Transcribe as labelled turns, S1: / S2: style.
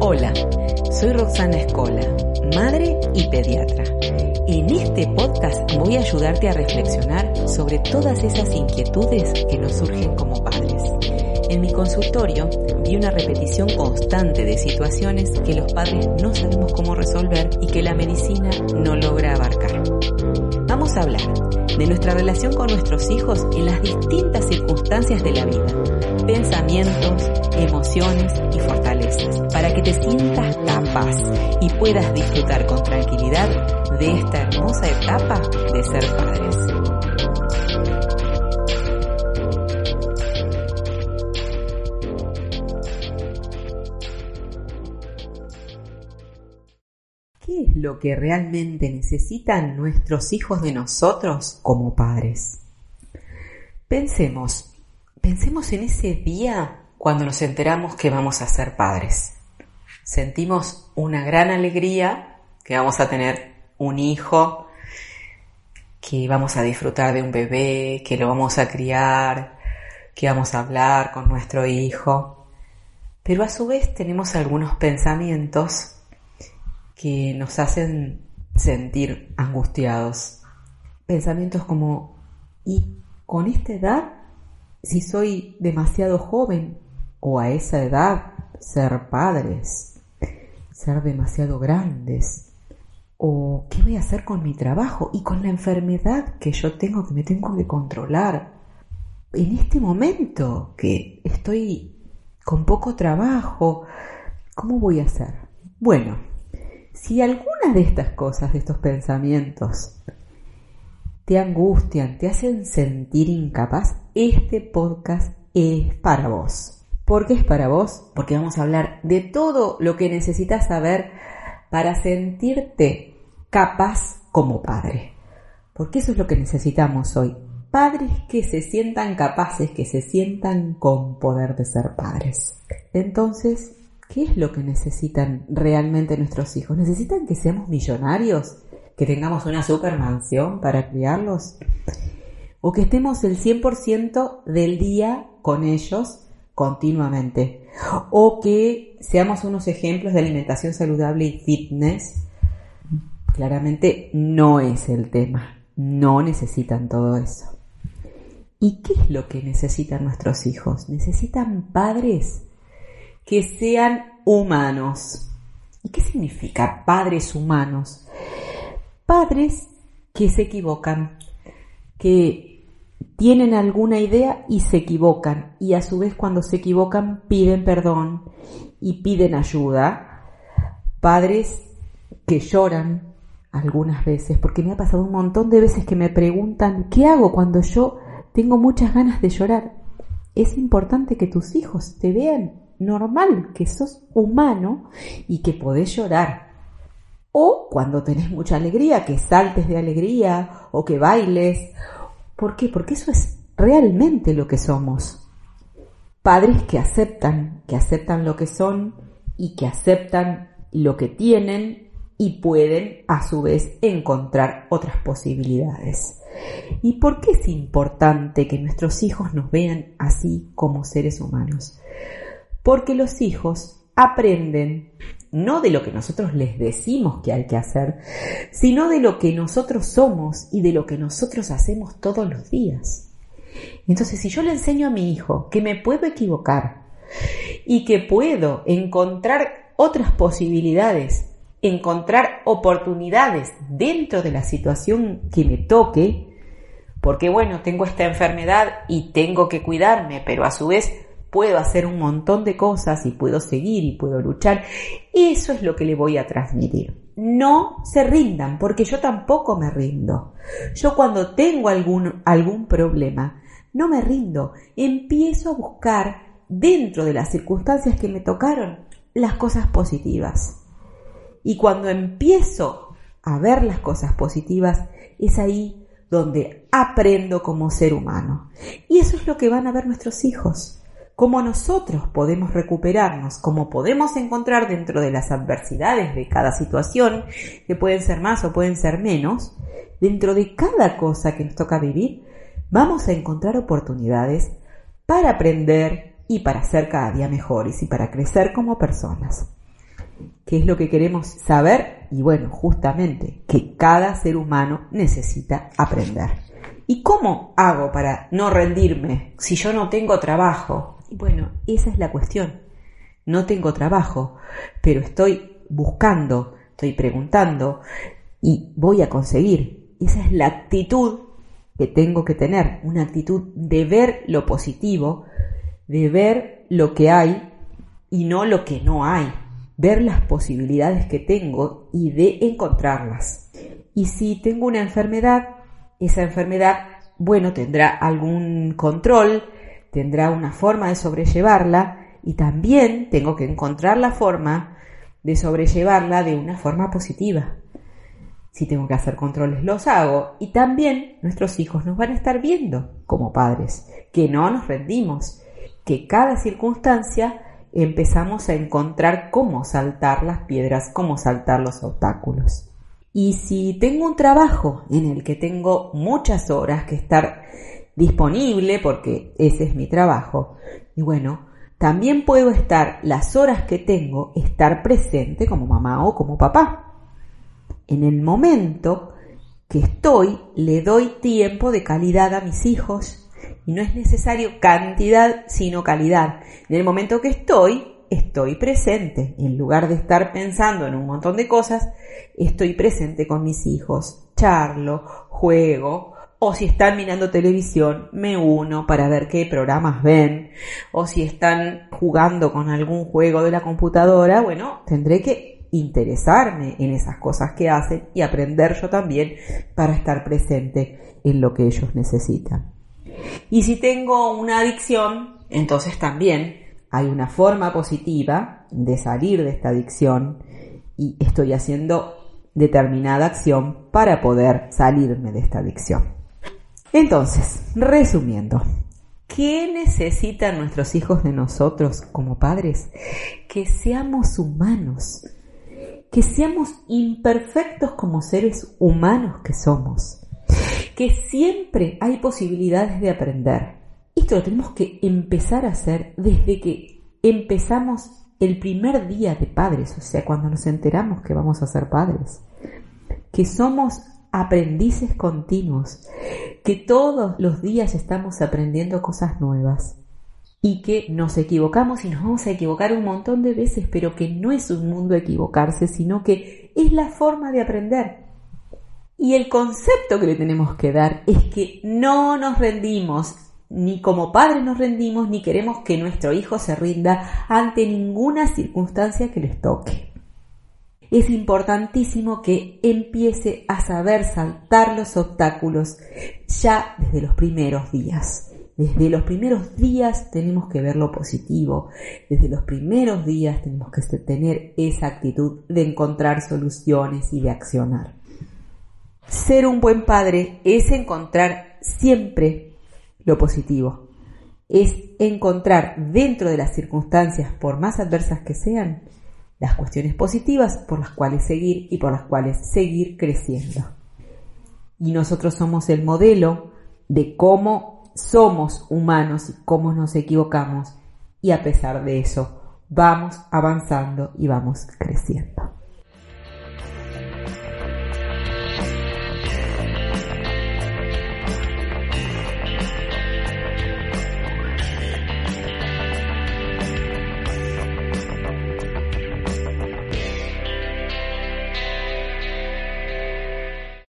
S1: Hola, soy Roxana Escola, madre y pediatra. En este podcast voy a ayudarte a reflexionar sobre todas esas inquietudes que nos surgen como padres. En mi consultorio vi una repetición constante de situaciones que los padres no sabemos cómo resolver y que la medicina no logra abarcar. Vamos a hablar de nuestra relación con nuestros hijos en las distintas circunstancias de la vida, pensamientos, emociones y fortalezas, para que te sientas capaz y puedas disfrutar con tranquilidad de esta hermosa etapa de ser padres. Que realmente necesitan nuestros hijos de nosotros como padres? Pensemos, pensemos en ese día cuando nos enteramos que vamos a ser padres. Sentimos una gran alegría que vamos a tener un hijo, que vamos a disfrutar de un bebé, que lo vamos a criar, que vamos a hablar con nuestro hijo. Pero a su vez tenemos algunos pensamientos que nos hacen sentir angustiados. Pensamientos como, ¿y con esta edad? Si soy demasiado joven o a esa edad ser padres, ser demasiado grandes, o qué voy a hacer con mi trabajo y con la enfermedad que yo tengo que me tengo que controlar. En este momento que estoy con poco trabajo, ¿cómo voy a hacer? Bueno, si alguna de estas cosas, de estos pensamientos, te angustian, te hacen sentir incapaz, este podcast es para vos. ¿Por qué es para vos? Porque vamos a hablar de todo lo que necesitas saber para sentirte capaz como padre. Porque eso es lo que necesitamos hoy. Padres que se sientan capaces, que se sientan con poder de ser padres. Entonces, ¿qué es lo que necesitan realmente nuestros hijos? ¿Necesitan que seamos millonarios? ¿Que tengamos una supermansión para criarlos? ¿O que estemos el 100% del día con ellos continuamente? ¿O que seamos unos ejemplos de alimentación saludable y fitness? Claramente no es el tema. No necesitan todo eso. ¿Y qué es lo que necesitan nuestros hijos? Necesitan padres que sean humanos. ¿Y qué significa padres humanos? Padres que se equivocan, que tienen alguna idea y se equivocan, y a su vez cuando se equivocan piden perdón y piden ayuda. Padres que lloran algunas veces, porque me ha pasado un montón de veces que me preguntan, ¿qué hago cuando yo tengo muchas ganas de llorar? Es importante que tus hijos te vean normal, que sos humano y que podés llorar. O cuando tenés mucha alegría, que saltes de alegría o que bailes. ¿Por qué? Porque eso es realmente lo que somos. Padres que aceptan, que aceptan lo que son y que aceptan lo que tienen y pueden a su vez encontrar otras posibilidades. ¿Y por qué es importante que nuestros hijos nos vean así como seres humanos? Porque los hijos aprenden no de lo que nosotros les decimos que hay que hacer, sino de lo que nosotros somos y de lo que nosotros hacemos todos los días. Entonces, si yo le enseño a mi hijo que me puedo equivocar y que puedo encontrar otras posibilidades, encontrar oportunidades dentro de la situación que me toque, porque bueno, tengo esta enfermedad y tengo que cuidarme, pero a su vez puedo hacer un montón de cosas y puedo seguir y puedo luchar. Eso es lo que le voy a transmitir. No se rindan, porque yo tampoco me rindo. Yo cuando tengo algún, algún problema, no me rindo. Empiezo a buscar dentro de las circunstancias que me tocaron las cosas positivas. Y cuando empiezo a ver las cosas positivas, es ahí donde aprendo como ser humano. Y eso es lo que van a ver nuestros hijos cómo nosotros podemos recuperarnos, cómo podemos encontrar dentro de las adversidades de cada situación, que pueden ser más o pueden ser menos, dentro de cada cosa que nos toca vivir, vamos a encontrar oportunidades para aprender y para ser cada día mejores y para crecer como personas. ¿Qué es lo que queremos saber? Y bueno, justamente que cada ser humano necesita aprender. ¿Y cómo hago para no rendirme si yo no tengo trabajo? Bueno, esa es la cuestión. No tengo trabajo, pero estoy buscando, estoy preguntando y voy a conseguir. Esa es la actitud que tengo que tener, una actitud de ver lo positivo, de ver lo que hay y no lo que no hay, ver las posibilidades que tengo y de encontrarlas. Y si tengo una enfermedad, esa enfermedad, bueno, tendrá algún control, tendrá una forma de sobrellevarla y también tengo que encontrar la forma de sobrellevarla de una forma positiva. Si tengo que hacer controles, los hago. Y también nuestros hijos nos van a estar viendo como padres, que no nos rendimos, que cada circunstancia empezamos a encontrar cómo saltar las piedras, cómo saltar los obstáculos. Y si tengo un trabajo en el que tengo muchas horas que estar disponible, porque ese es mi trabajo, y bueno, también puedo estar las horas que tengo, estar presente como mamá o como papá en el momento que estoy, le doy tiempo de calidad a mis hijos. Y no es necesario cantidad, sino calidad. En el momento que estoy, estoy presente. En lugar de estar pensando en un montón de cosas, estoy presente con mis hijos. Charlo, juego, o si están mirando televisión, me uno para ver qué programas ven, o si están jugando con algún juego de la computadora, bueno, tendré que interesarme en esas cosas que hacen y aprender yo también para estar presente en lo que ellos necesitan. Y si tengo una adicción, entonces también hay una forma positiva de salir de esta adicción y estoy haciendo determinada acción para poder salirme de esta adicción. Entonces, resumiendo, ¿qué necesitan nuestros hijos de nosotros como padres? Que seamos humanos, que seamos imperfectos como seres humanos que somos, que siempre hay posibilidades de aprender. Esto lo tenemos que empezar a hacer desde que empezamos el primer día de padres, o sea, cuando nos enteramos que vamos a ser padres, que somos aprendices continuos, que todos los días estamos aprendiendo cosas nuevas y que nos equivocamos y nos vamos a equivocar un montón de veces, pero que no es un mundo equivocarse, sino que es la forma de aprender. Y el concepto que le tenemos que dar es que no nos rendimos, ni como padres nos rendimos, ni queremos que nuestro hijo se rinda ante ninguna circunstancia que les toque. Es importantísimo que empiece a saber saltar los obstáculos ya desde los primeros días. Desde los primeros días tenemos que ver lo positivo. Desde los primeros días tenemos que tener esa actitud de encontrar soluciones y de accionar. Ser un buen padre es encontrar siempre lo positivo. Es encontrar dentro de las circunstancias, por más adversas que sean, las cuestiones positivas por las cuales seguir y por las cuales seguir creciendo. Y nosotros somos el modelo de cómo somos humanos y cómo nos equivocamos y a pesar de eso vamos avanzando y vamos creciendo.